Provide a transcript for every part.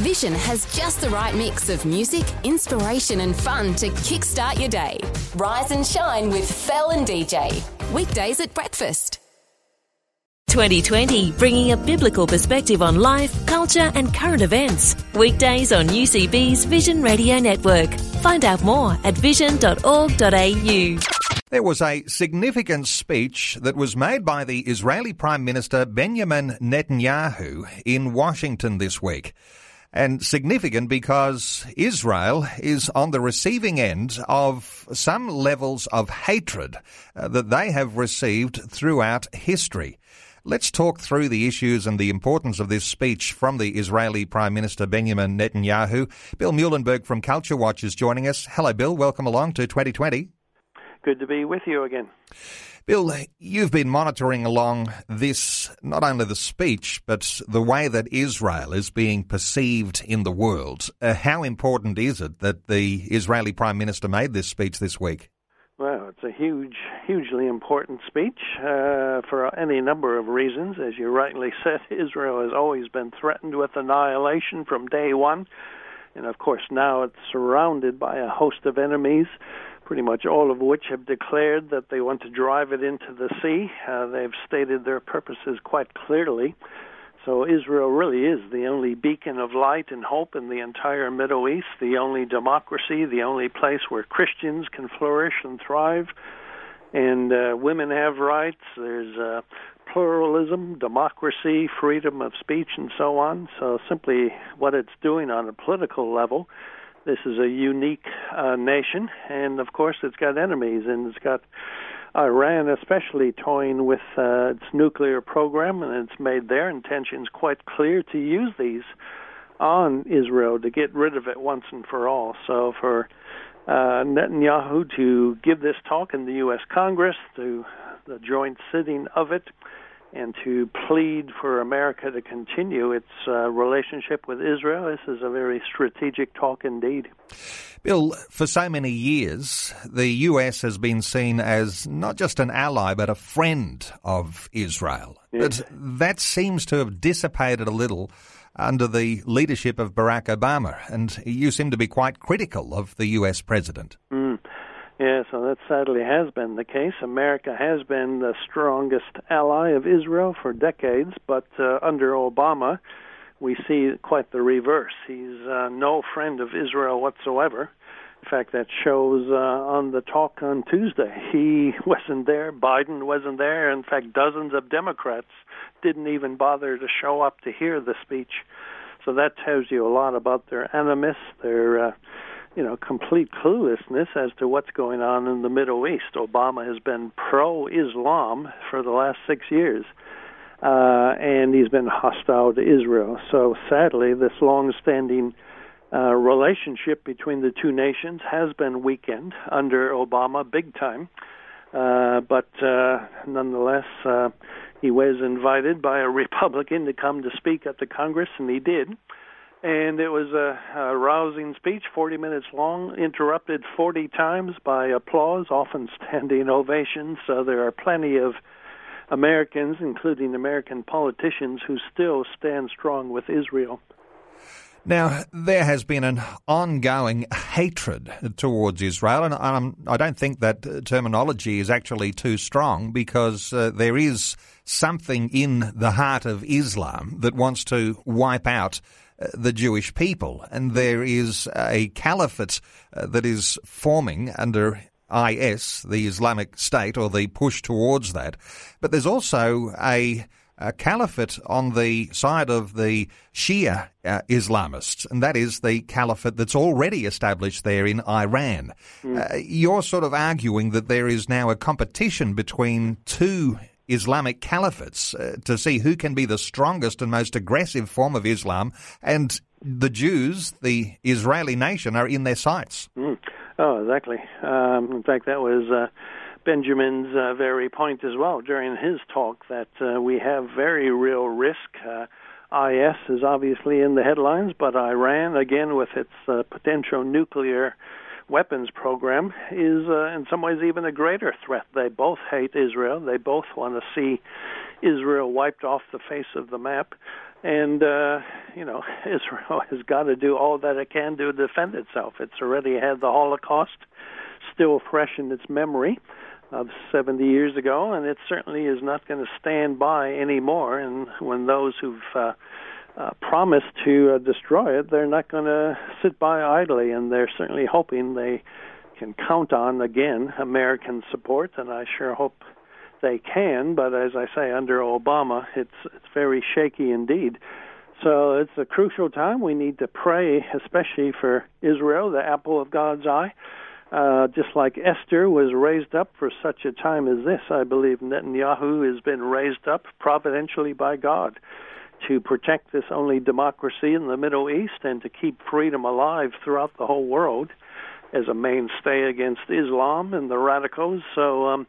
Vision has just the right mix of music, inspiration, and fun to kickstart your day. Rise and shine with Fel and DJ. Weekdays at breakfast. 2020, bringing a biblical perspective on life, culture, and current events. Weekdays on UCB's Vision Radio Network. Find out more at vision.org.au. There was a significant speech that was made by the Israeli Prime Minister Benjamin Netanyahu in Washington this week. And significant because Israel is on the receiving end of some levels of hatred uh, that they have received throughout history. Let's talk through the issues and the importance of this speech from the Israeli Prime Minister Benjamin Netanyahu. Bill Muehlenberg from Culture Watch is joining us. Hello, Bill. Welcome along to 2020. Good to be with you again. Bill, you've been monitoring along this, not only the speech, but the way that Israel is being perceived in the world. Uh, how important is it that the Israeli Prime Minister made this speech this week? Well, it's a huge, hugely important speech uh, for any number of reasons. As you rightly said, Israel has always been threatened with annihilation from day one. And of course, now it's surrounded by a host of enemies pretty much all of which have declared that they want to drive it into the sea. Uh, they've stated their purposes quite clearly. So Israel really is the only beacon of light and hope in the entire Middle East, the only democracy, the only place where Christians can flourish and thrive. And uh, women have rights. There's uh, pluralism, democracy, freedom of speech, and so on. So simply what it's doing on a political level this is a unique uh, nation, and of course, it's got enemies, and it's got Iran, especially toying with uh, its nuclear program, and it's made their intentions quite clear to use these on Israel to get rid of it once and for all. So, for uh, Netanyahu to give this talk in the U.S. Congress, to the joint sitting of it, and to plead for America to continue its uh, relationship with Israel. This is a very strategic talk indeed. Bill, for so many years, the US has been seen as not just an ally, but a friend of Israel. Yes. But that seems to have dissipated a little under the leadership of Barack Obama, and you seem to be quite critical of the US president. Mm. Yeah, so that sadly has been the case. America has been the strongest ally of Israel for decades, but uh, under Obama, we see quite the reverse. He's uh, no friend of Israel whatsoever. In fact, that shows uh, on the talk on Tuesday. He wasn't there. Biden wasn't there. In fact, dozens of Democrats didn't even bother to show up to hear the speech. So that tells you a lot about their animus, their uh, you know, complete cluelessness as to what's going on in the Middle East. Obama has been pro-Islam for the last six years, uh, and he's been hostile to Israel. So sadly, this long-standing uh, relationship between the two nations has been weakened under Obama, big time. Uh, but uh, nonetheless, uh, he was invited by a Republican to come to speak at the Congress, and he did and it was a, a rousing speech, 40 minutes long, interrupted 40 times by applause, often standing ovations. So there are plenty of Americans, including American politicians, who still stand strong with Israel. Now, there has been an ongoing hatred towards Israel, and um, I don't think that terminology is actually too strong because uh, there is something in the heart of Islam that wants to wipe out the Jewish people. And there is a caliphate uh, that is forming under IS, the Islamic State, or the push towards that. But there's also a, a caliphate on the side of the Shia uh, Islamists, and that is the caliphate that's already established there in Iran. Mm. Uh, you're sort of arguing that there is now a competition between two Islamic caliphates uh, to see who can be the strongest and most aggressive form of Islam, and the Jews, the Israeli nation, are in their sights. Mm. Oh, exactly. Um, in fact, that was. Uh, Benjamin's uh, very point as well during his talk that uh, we have very real risk. Uh, IS is obviously in the headlines, but Iran, again, with its uh, potential nuclear weapons program is uh, in some ways even a greater threat. They both hate Israel. They both want to see Israel wiped off the face of the map. And, uh, you know, Israel has got to do all that it can do to defend itself. It's already had the Holocaust still fresh in its memory of 70 years ago, and it certainly is not going to stand by anymore. And when those who've uh, uh, promised to uh, destroy it, they're not going to sit by idly, and they're certainly hoping they can count on again American support, and I sure hope they can. But as I say, under Obama, it's it's very shaky indeed. So it's a crucial time. We need to pray, especially for Israel, the apple of God's eye. Uh, just like Esther was raised up for such a time as this, I believe Netanyahu has been raised up providentially by God to protect this only democracy in the Middle East and to keep freedom alive throughout the whole world as a mainstay against Islam and the radicals. So, um,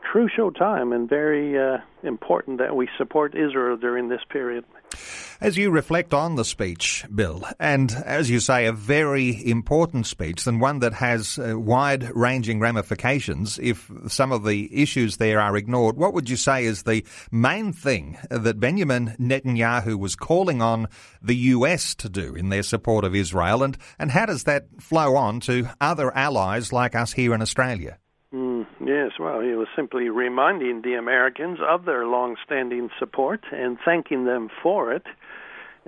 crucial time and very uh, important that we support Israel during this period. As you reflect on the speech, Bill, and as you say, a very important speech, and one that has uh, wide ranging ramifications if some of the issues there are ignored, what would you say is the main thing that Benjamin Netanyahu was calling on the US to do in their support of Israel, and, and how does that flow on to other allies like us here in Australia? Mm, yes, well, he was simply reminding the Americans of their long-standing support and thanking them for it,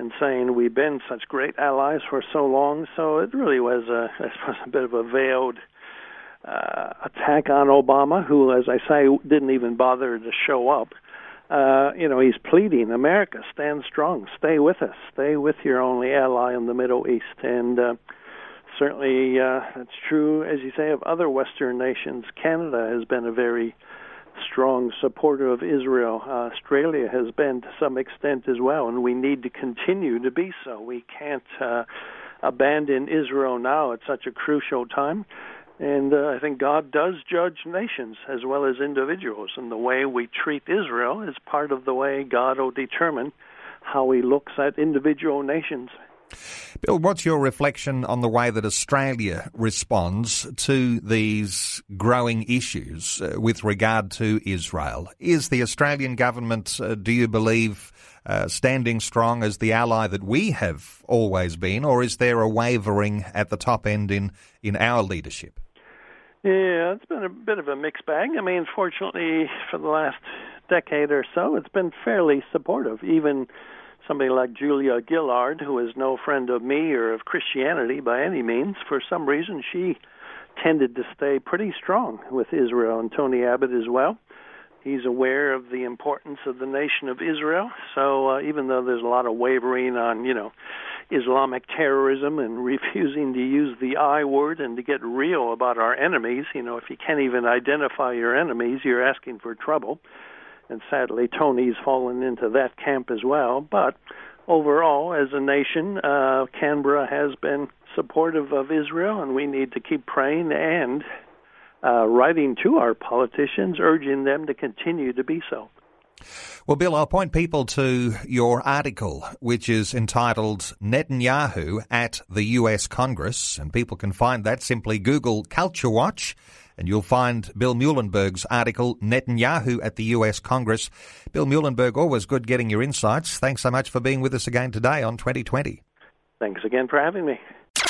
and saying we've been such great allies for so long. So it really was a, I suppose, a bit of a veiled uh, attack on Obama, who, as I say, didn't even bother to show up. Uh, you know, he's pleading, America, stand strong, stay with us, stay with your only ally in the Middle East, and. Uh, certainly uh, it's true, as you say, of other Western nations. Canada has been a very strong supporter of Israel. Uh, Australia has been to some extent as well, and we need to continue to be so. We can't uh, abandon Israel now at such a crucial time. And uh, I think God does judge nations as well as individuals, and the way we treat Israel is part of the way God will determine how He looks at individual nations. Bill, what's your reflection on the way that Australia responds to these growing issues uh, with regard to Israel? Is the Australian government, uh, do you believe, uh, standing strong as the ally that we have always been, or is there a wavering at the top end in, in our leadership? Yeah, it's been a bit of a mixed bag. I mean, fortunately, for the last decade or so, it's been fairly supportive, even somebody like Julia Gillard, who is no friend of me or of Christianity by any means, for some reason she tended to stay pretty strong with Israel, and Tony Abbott as well. He's aware of the importance of the nation of Israel. So uh, even though there's a lot of wavering on, you know, Islamic terrorism and refusing to use the I word and to get real about our enemies, you know, if you can't even identify your enemies, you're asking for trouble and sadly Tony's fallen into that camp as well. But overall, as a nation, uh, Canberra has been supportive of Israel, and we need to keep praying and uh, writing to our politicians, urging them to continue to be so. Well, Bill, I'll point people to your article, which is entitled Netanyahu at the US Congress, and people can find that simply Google Culture Watch and you'll find Bill Muehlenberg's article, Netanyahu at the US Congress. Bill Muehlenberg, always good getting your insights. Thanks so much for being with us again today on 2020. Thanks again for having me.